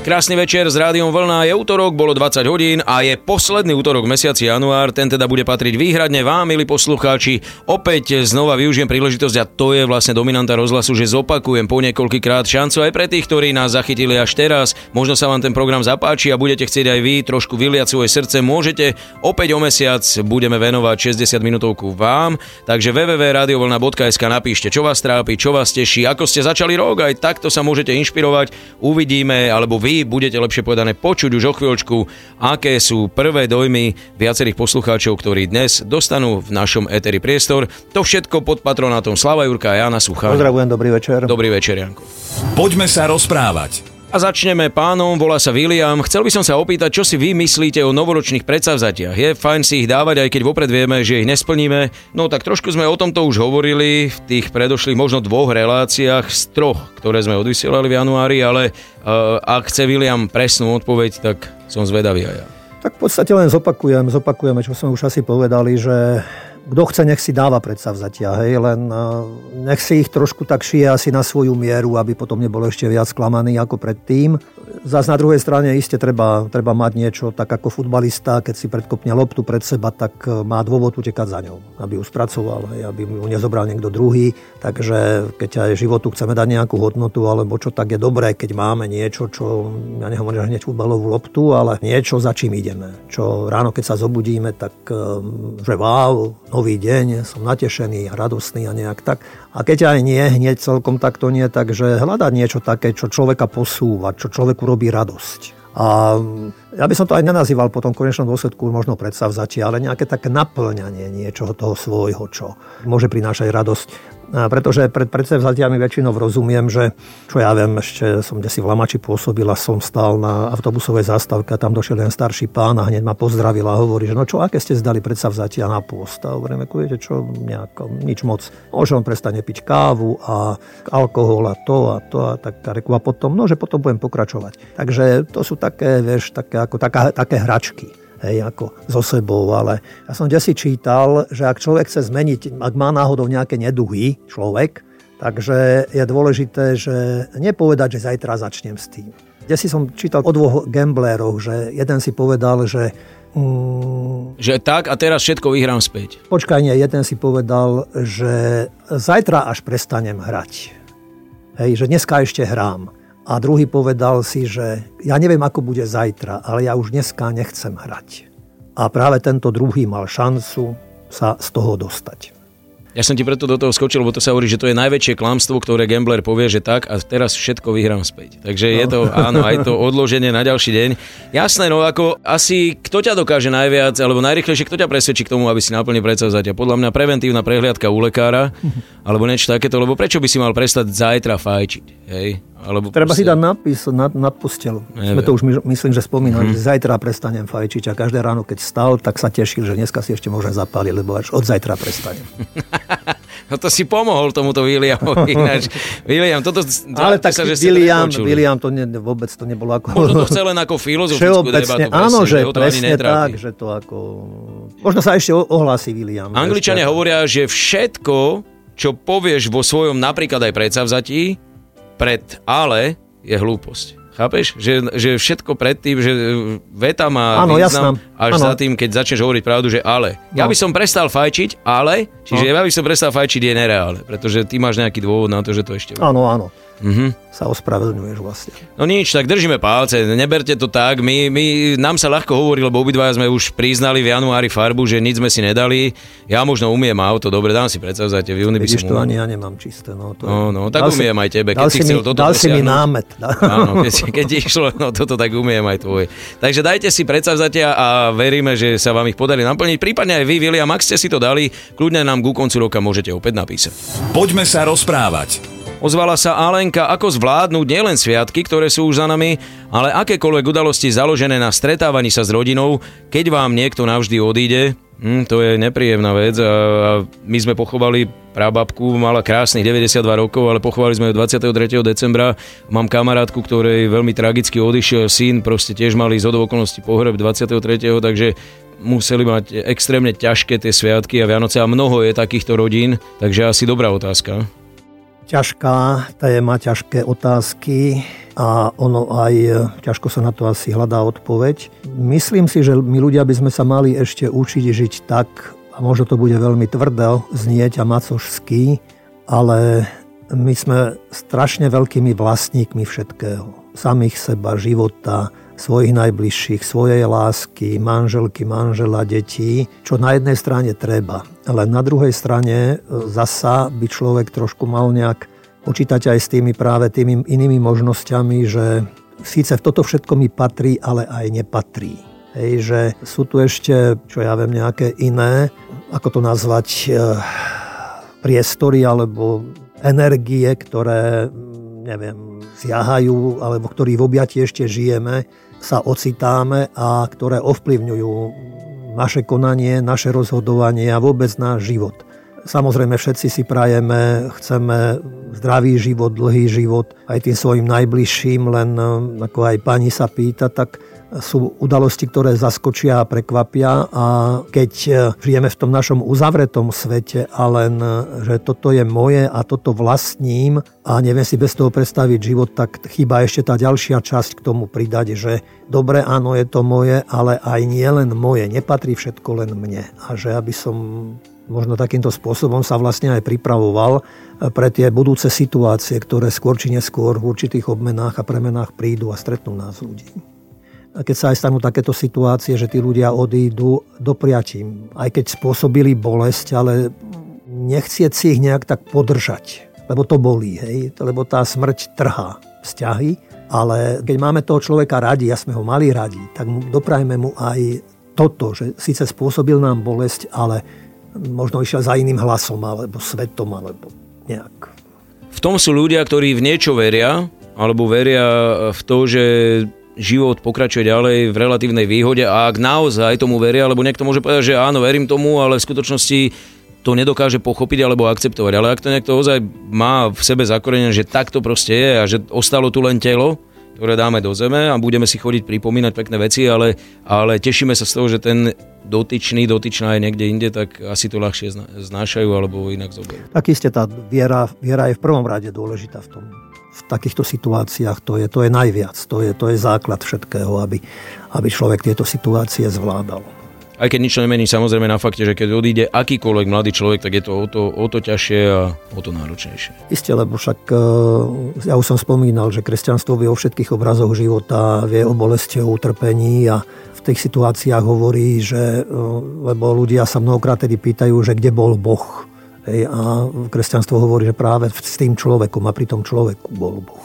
Krásny večer s Rádiom Vlna. Je útorok, bolo 20 hodín a je posledný útorok mesiaci január. Ten teda bude patriť výhradne vám, milí poslucháči. Opäť znova využijem príležitosť a to je vlastne dominanta rozhlasu, že zopakujem po niekoľkýkrát šancu aj pre tých, ktorí nás zachytili až teraz. Možno sa vám ten program zapáči a budete chcieť aj vy trošku vyliať svoje srdce. Môžete opäť o mesiac budeme venovať 60 minútovku vám. Takže www.radiovolna.sk napíšte, čo vás trápi, čo vás teší, ako ste začali rok. Aj takto sa môžete inšpirovať. Uvidíme, alebo vy vy budete lepšie povedané počuť už o chvíľočku, aké sú prvé dojmy viacerých poslucháčov, ktorí dnes dostanú v našom eteri priestor. To všetko pod patronátom Slava Jurka a Jana Sucha. Pozdravujem, dobrý večer. Dobrý večer, Janko. Poďme sa rozprávať. A začneme pánom, volá sa William. Chcel by som sa opýtať, čo si vy myslíte o novoročných predsavzatiach. Je fajn si ich dávať, aj keď vopred vieme, že ich nesplníme. No tak trošku sme o tomto už hovorili v tých predošlých možno dvoch reláciách z troch, ktoré sme odvysielali v januári, ale uh, ak chce William presnú odpoveď, tak som zvedavý aj ja. Tak v podstate len zopakujem, zopakujeme, čo sme už asi povedali, že kto chce, nech si dáva vzatia, hej, len nech si ich trošku tak šije asi na svoju mieru, aby potom nebol ešte viac sklamaný ako predtým. Zas na druhej strane iste treba, treba mať niečo, tak ako futbalista, keď si predkopne loptu pred seba, tak e, má dôvod utekať za ňou, aby ju spracoval, hej, aby ju nezobral niekto druhý. Takže keď aj životu chceme dať nejakú hodnotu, alebo čo, tak je dobré, keď máme niečo, čo, ja nehovorím, hneď futbalovú loptu, ale niečo, za čím ideme. Čo ráno, keď sa zobudíme, tak e, že wow, nový deň, som natešený, radostný a nejak tak. A keď aj nie, hneď celkom takto nie, takže hľadať niečo také, čo človeka posúva, čo človeku robí radosť. A ja by som to aj nenazýval potom v konečnom dôsledku možno predsavzatie, ale nejaké také naplňanie niečoho toho svojho, čo môže prinášať radosť pretože pred predsevzatiami väčšinou rozumiem, že čo ja viem, ešte som kde si v Lamači pôsobil a som stal na autobusovej zástavke a tam došiel jeden starší pán a hneď ma pozdravil a hovorí, že no čo, aké ste zdali predsavzatia na pôst? A hovorím, ako viete čo, nejako, nič moc. Môže on prestane piť kávu a alkohol a to a to a tak a a potom, no že potom budem pokračovať. Takže to sú také, vieš, také, ako, taká, také hračky hej, ako so sebou, ale ja som si čítal, že ak človek chce zmeniť, ak má náhodou nejaké neduhy človek, takže je dôležité, že nepovedať, že zajtra začnem s tým. Kde si som čítal o dvoch gambleroch, že jeden si povedal, že Mm, že tak a teraz všetko vyhrám späť. Počkaj, nie, jeden si povedal, že zajtra až prestanem hrať. Hej, že dneska ešte hrám. A druhý povedal si, že ja neviem, ako bude zajtra, ale ja už dneska nechcem hrať. A práve tento druhý mal šancu sa z toho dostať. Ja som ti preto do toho skočil, lebo to sa hovorí, že to je najväčšie klamstvo, ktoré gambler povie, že tak a teraz všetko vyhrám späť. Takže no. je to, áno, aj to odloženie na ďalší deň. Jasné, no ako asi kto ťa dokáže najviac, alebo najrychlejšie, kto ťa presvedčí k tomu, aby si naplne predsavzatia. Podľa mňa preventívna prehliadka u lekára, alebo niečo takéto, lebo prečo by si mal prestať zajtra fajčiť, hej? Alebo Treba proste... si dať nadpis nad, nad postel. Sme to už my, myslím, že spomínali, mm-hmm. že zajtra prestanem fajčiť a každé ráno, keď stal, tak sa tešil, že dneska si ešte môžem zapáliť, lebo až od zajtra prestanem. no to si pomohol tomuto Williamovi. Ináč, William, toto... Ale tak sa, že William, William to ne, vôbec to nebolo ako... Možno to chcel len ako filozofickú debatu. Áno, že to presne tak, že to ako... Možno sa ešte ohlási William. Angličania hovoria, že všetko, čo povieš vo svojom napríklad aj predsavzatí, pred ale je hlúposť. Chápeš? Že, že všetko predtým, že veta má ano, význam, jasná. až ano. za tým, keď začneš hovoriť pravdu, že ale. Ja no. by som prestal fajčiť, ale, čiže no. ja by som prestal fajčiť je nereálne, pretože ty máš nejaký dôvod na to, že to ešte... Áno, áno mm-hmm. sa ospravedlňuješ vlastne. No nič, tak držíme palce, neberte to tak. My, my, nám sa ľahko hovorí, lebo obidva sme už priznali v januári farbu, že nič sme si nedali. Ja možno umiem auto, dobre, dám si predsavzate, v júni by som to ani ja nemám čisté. No, to no, no tak umiem si, aj tebe, keď si chcel mi, toto Dal si mi námet. Áno, keď, keď išlo, no toto tak umiem aj tvoje. Takže dajte si predsavzatia a veríme, že sa vám ich podarí naplniť. Prípadne aj vy, William, ak ste si to dali, kľudne nám ku koncu roka môžete opäť napísať. Poďme sa rozprávať. Ozvala sa Alenka, ako zvládnuť nielen sviatky, ktoré sú už za nami, ale akékoľvek udalosti založené na stretávaní sa s rodinou, keď vám niekto navždy odíde. Hm, to je nepríjemná vec a, a my sme pochovali prababku, mala krásnych 92 rokov, ale pochovali sme ju 23. decembra. Mám kamarátku, ktorej veľmi tragicky odišiel syn, proste tiež mali z okolností pohreb 23. takže museli mať extrémne ťažké tie sviatky a Vianoce a mnoho je takýchto rodín, takže asi dobrá otázka. Ťažká téma, ťažké otázky a ono aj ťažko sa na to asi hľadá odpoveď. Myslím si, že my ľudia by sme sa mali ešte učiť žiť tak, a možno to bude veľmi tvrdé znieť a macožský, ale my sme strašne veľkými vlastníkmi všetkého. Samých seba, života, svojich najbližších, svojej lásky, manželky, manžela, detí, čo na jednej strane treba. Ale na druhej strane e, zasa by človek trošku mal nejak počítať aj s tými práve tými inými možnosťami, že síce toto všetko mi patrí, ale aj nepatrí. Hej, že sú tu ešte, čo ja viem, nejaké iné, ako to nazvať, e, priestory alebo energie, ktoré, neviem, siahajú, alebo ktorých v objati ešte žijeme, sa ocitáme a ktoré ovplyvňujú naše konanie, naše rozhodovanie a vôbec náš život. Samozrejme všetci si prajeme, chceme zdravý život, dlhý život aj tým svojim najbližším, len ako aj pani sa pýta, tak sú udalosti, ktoré zaskočia a prekvapia a keď e, žijeme v tom našom uzavretom svete a len, e, že toto je moje a toto vlastním a neviem si bez toho predstaviť život, tak chýba ešte tá ďalšia časť k tomu pridať, že dobre, áno, je to moje, ale aj nie len moje, nepatrí všetko len mne. A že aby som možno takýmto spôsobom sa vlastne aj pripravoval e, pre tie budúce situácie, ktoré skôr či neskôr v určitých obmenách a premenách prídu a stretnú nás ľudí keď sa aj stanú takéto situácie, že tí ľudia odídu dopriatím, aj keď spôsobili bolesť, ale nechcieť si ich nejak tak podržať, lebo to bolí, hej? lebo tá smrť trhá vzťahy, ale keď máme toho človeka radi a sme ho mali radi, tak mu, doprajme mu aj toto, že síce spôsobil nám bolesť, ale možno išiel za iným hlasom, alebo svetom, alebo nejak. V tom sú ľudia, ktorí v niečo veria, alebo veria v to, že život pokračuje ďalej v relatívnej výhode a ak naozaj tomu veria, alebo niekto môže povedať, že áno, verím tomu, ale v skutočnosti to nedokáže pochopiť alebo akceptovať. Ale ak to niekto ozaj má v sebe zakorenené, že takto proste je a že ostalo tu len telo, ktoré dáme do zeme a budeme si chodiť pripomínať pekné veci, ale, ale tešíme sa z toho, že ten dotyčný, dotyčná je niekde inde, tak asi to ľahšie znášajú alebo inak zoberú. Tak iste tá viera, viera je v prvom rade dôležitá v tom v takýchto situáciách to je, to je najviac. To je, to je základ všetkého, aby, aby človek tieto situácie zvládal. Aj keď nič nemení samozrejme na fakte, že keď odíde akýkoľvek mladý človek, tak je to o to, o to ťažšie a o to náročnejšie. Isté, lebo však e, ja už som spomínal, že kresťanstvo vie o všetkých obrazoch života, vie o bolesti, o utrpení a v tých situáciách hovorí, že, e, lebo ľudia sa mnohokrát tedy pýtajú, že kde bol Boh Hej, a kresťanstvo hovorí, že práve s tým človekom a pri tom človeku bol Boh.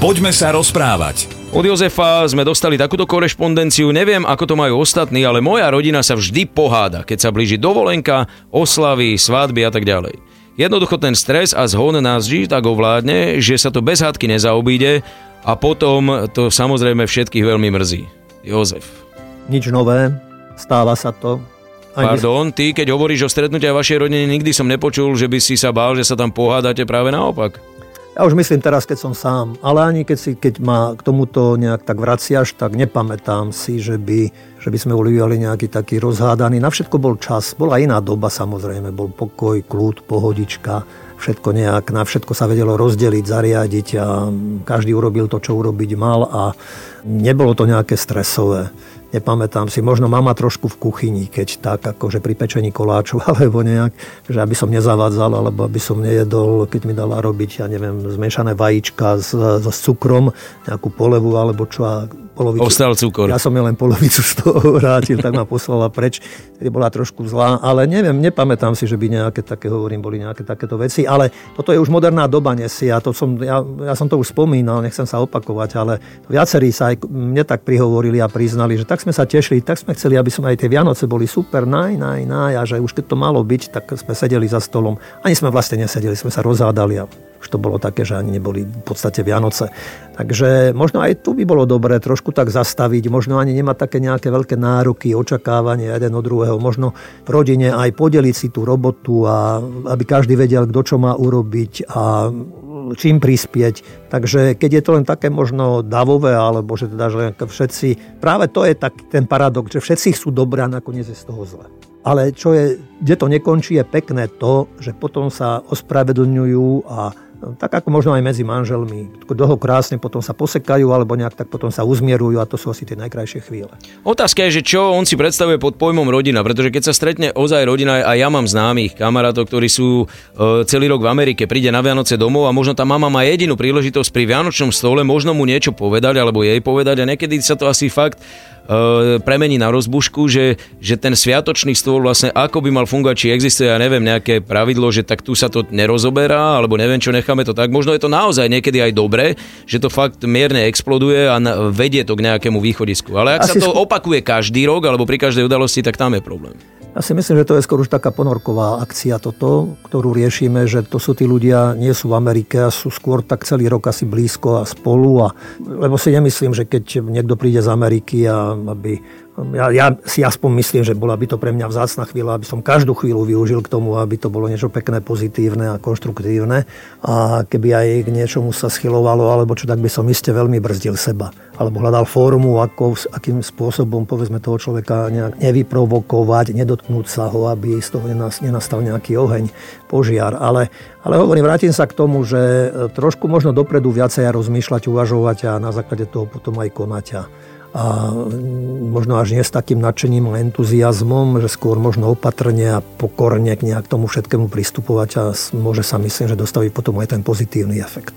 Poďme sa rozprávať. Od Jozefa sme dostali takúto korešpondenciu, neviem ako to majú ostatní, ale moja rodina sa vždy poháda, keď sa blíži dovolenka, oslavy, svadby a tak ďalej. Jednoducho ten stres a zhon nás vždy tak ovládne, že sa to bez hádky nezaobíde a potom to samozrejme všetkých veľmi mrzí. Jozef. Nič nové, stáva sa to, Pardon, ty keď hovoríš o stretnutí vašej rodiny, nikdy som nepočul, že by si sa bál, že sa tam pohádate práve naopak. Ja už myslím teraz, keď som sám, ale ani keď, si, keď ma k tomuto nejak tak vraciaš, tak nepamätám si, že by, že by sme boli nejaký taký rozhádaný. Na všetko bol čas, bola iná doba samozrejme, bol pokoj, kľud, pohodička, všetko nejak, na všetko sa vedelo rozdeliť, zariadiť a každý urobil to, čo urobiť mal a nebolo to nejaké stresové nepamätám si, možno mama trošku v kuchyni, keď tak, akože pri pečení koláčov, alebo nejak, že aby som nezavádzal, alebo aby som nejedol, keď mi dala robiť, ja neviem, zmiešané vajíčka s, so cukrom, nejakú polevu, alebo čo. A polovicu. Ostal cukor. Ja som je len polovicu z toho vrátil, tak ma poslala preč, ktorý bola trošku zlá, ale neviem, nepamätám si, že by nejaké také, hovorím, boli nejaké takéto veci, ale toto je už moderná doba nesie a to som, ja, ja som to už spomínal, nechcem sa opakovať, ale viacerí sa aj mne tak prihovorili a priznali, že tak sme sa tešili, tak sme chceli, aby som aj tie Vianoce boli super, naj, naj, naj, a že už keď to malo byť, tak sme sedeli za stolom. Ani sme vlastne nesedeli, sme sa rozhádali a už to bolo také, že ani neboli v podstate Vianoce. Takže možno aj tu by bolo dobré trošku tak zastaviť, možno ani nemať také nejaké veľké nároky, očakávanie jeden od druhého, možno v rodine aj podeliť si tú robotu a aby každý vedel, kto čo má urobiť a čím prispieť. Takže keď je to len také možno davové, alebo že teda, že všetci, práve to je tak ten paradox, že všetci sú dobré a nakoniec je z toho zle. Ale čo je, kde to nekončí, je pekné to, že potom sa ospravedlňujú a Tak ako možno aj medzi manželmi. Dlho krásne potom sa posekajú, alebo nejak tak potom sa uzmierujú a to sú asi tie najkrajšie chvíle. Otázka je, že čo on si predstavuje pod pojmom rodina, pretože keď sa stretne ozaj rodina, a ja mám známych kamarátov, ktorí sú e, celý rok v Amerike, príde na Vianoce domov a možno tá mama má jedinú príležitosť pri Vianočnom stole, možno mu niečo povedať alebo jej povedať a niekedy sa to asi fakt E, premení na rozbušku, že, že ten sviatočný stôl vlastne ako by mal fungovať, či existuje, ja neviem, nejaké pravidlo, že tak tu sa to nerozoberá, alebo neviem čo, necháme to tak. Možno je to naozaj niekedy aj dobré, že to fakt mierne exploduje a vedie to k nejakému východisku. Ale ak Asi sa to opakuje každý rok alebo pri každej udalosti, tak tam je problém. Ja si myslím, že to je skôr už taká ponorková akcia toto, ktorú riešime, že to sú tí ľudia, nie sú v Amerike a sú skôr tak celý rok asi blízko a spolu. A, lebo si nemyslím, že keď niekto príde z Ameriky a aby ja, ja si aspoň myslím, že bola by to pre mňa vzácna chvíľa, aby som každú chvíľu využil k tomu, aby to bolo niečo pekné, pozitívne a konštruktívne. A keby aj k niečomu sa schylovalo, alebo čo, tak by som iste veľmi brzdil seba. Alebo hľadal formu, ako, akým spôsobom povedzme toho človeka nejak nevyprovokovať, nedotknúť sa ho, aby z toho nenastal nejaký oheň, požiar. Ale, ale hovorím, vrátim sa k tomu, že trošku možno dopredu viacej rozmýšľať, uvažovať a na základe toho potom aj konať a možno až nie s takým nadšením a entuziasmom, že skôr možno opatrne a pokorne k nejak tomu všetkému pristupovať a môže sa myslím, že dostaviť potom aj ten pozitívny efekt.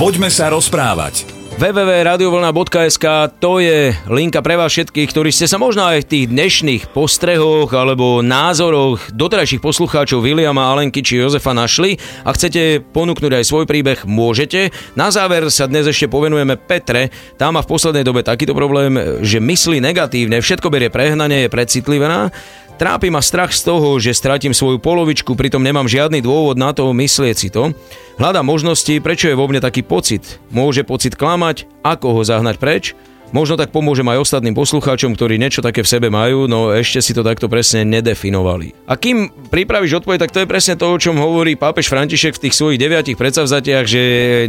Poďme sa rozprávať www.radiovlna.sk to je linka pre vás všetkých, ktorí ste sa možno aj v tých dnešných postrehoch alebo názoroch doterajších poslucháčov Williama, Alenky či Jozefa našli a chcete ponúknuť aj svoj príbeh, môžete. Na záver sa dnes ešte povenujeme Petre. Tá má v poslednej dobe takýto problém, že myslí negatívne, všetko berie prehnanie, je precitlivená. Trápi ma strach z toho, že stratím svoju polovičku, pritom nemám žiadny dôvod na to myslieť si to. Hľadám možnosti, prečo je vo mne taký pocit. Môže pocit klamať, ako ho zahnať preč? Možno tak pomôžem aj ostatným poslucháčom, ktorí niečo také v sebe majú, no ešte si to takto presne nedefinovali. A kým pripravíš odpoveď, tak to je presne to, o čom hovorí pápež František v tých svojich deviatich predsavzatiach, že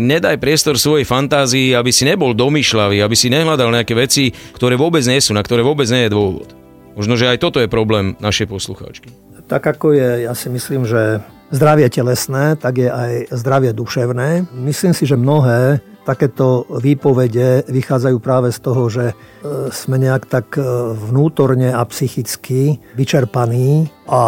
nedaj priestor svojej fantázii, aby si nebol domýšľavý, aby si nehľadal nejaké veci, ktoré vôbec nie sú, na ktoré vôbec nie je dôvod. Možno, že aj toto je problém našej poslucháčky. Tak ako je, ja si myslím, že zdravie telesné, tak je aj zdravie duševné. Myslím si, že mnohé takéto výpovede vychádzajú práve z toho, že e, sme nejak tak e, vnútorne a psychicky vyčerpaní a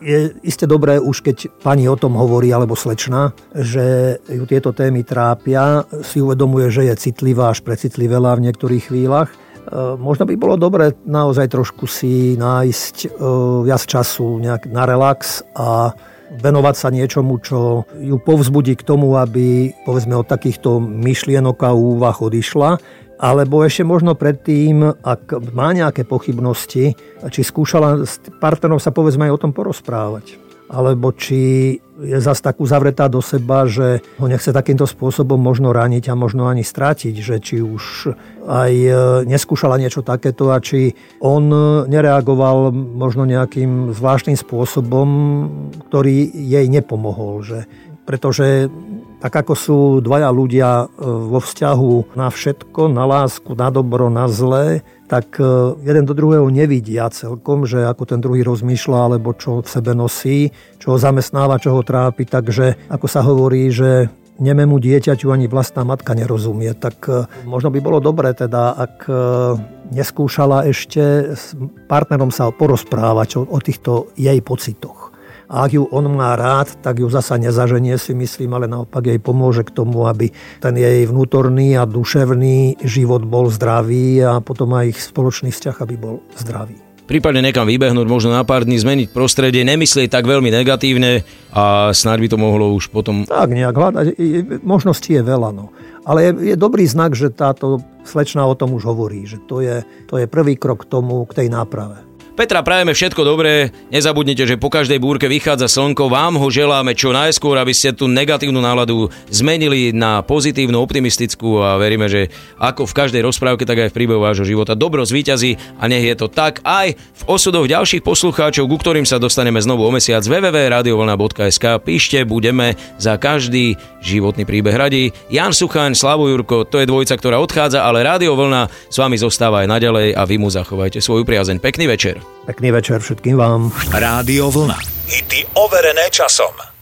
je iste dobré už keď pani o tom hovorí, alebo slečna, že ju tieto témy trápia, si uvedomuje, že je citlivá až precitlivela v niektorých chvíľach možno by bolo dobre naozaj trošku si nájsť eh, viac času nejak na relax a venovať sa niečomu, čo ju povzbudí k tomu, aby povedzme od takýchto myšlienok a úvah odišla. Alebo ešte možno predtým, ak má nejaké pochybnosti, či skúšala s partnerom sa povedzme aj o tom porozprávať alebo či je zase tak uzavretá do seba, že ho nechce takýmto spôsobom možno raniť a možno ani strátiť, že či už aj e, neskúšala niečo takéto a či on nereagoval možno nejakým zvláštnym spôsobom, ktorý jej nepomohol. Že, pretože tak ako sú dvaja ľudia e, vo vzťahu na všetko, na lásku, na dobro, na zlé, tak e, jeden do druhého nevidia celkom, že ako ten druhý rozmýšľa, alebo čo v sebe nosí, čo ho zamestnáva, čo ho trápi. Takže ako sa hovorí, že nemému dieťaťu ani vlastná matka nerozumie. Tak e, možno by bolo dobré teda, ak neskúšala ešte s partnerom sa porozprávať o, o týchto jej pocitoch. A ak ju on má rád, tak ju zasa nezaženie si myslím, ale naopak jej pomôže k tomu, aby ten jej vnútorný a duševný život bol zdravý a potom aj ich spoločný vzťah, aby bol zdravý prípadne nekam vybehnúť, možno na pár dní zmeniť prostredie, nemyslieť tak veľmi negatívne a snáď by to mohlo už potom... Tak nejak hľadať, možností je veľa, no. Ale je, je dobrý znak, že táto slečna o tom už hovorí, že to je, to je prvý krok k tomu, k tej náprave. Petra, prajeme všetko dobré. Nezabudnite, že po každej búrke vychádza slnko. Vám ho želáme čo najskôr, aby ste tú negatívnu náladu zmenili na pozitívnu, optimistickú a veríme, že ako v každej rozprávke, tak aj v príbehu vášho života dobro zvíťazí a nech je to tak aj v osudoch ďalších poslucháčov, ku ktorým sa dostaneme znovu o mesiac www.radiovolna.sk. Píšte, budeme za každý životný príbeh radi. Jan Suchaň, Slavo Jurko, to je dvojica, ktorá odchádza, ale Rádio Vlna s vami zostáva aj naďalej a vy mu zachovajte svoju priazeň. Pekný večer. Pekný večer všetkým vám. Rádio Vlna. Hity overené časom.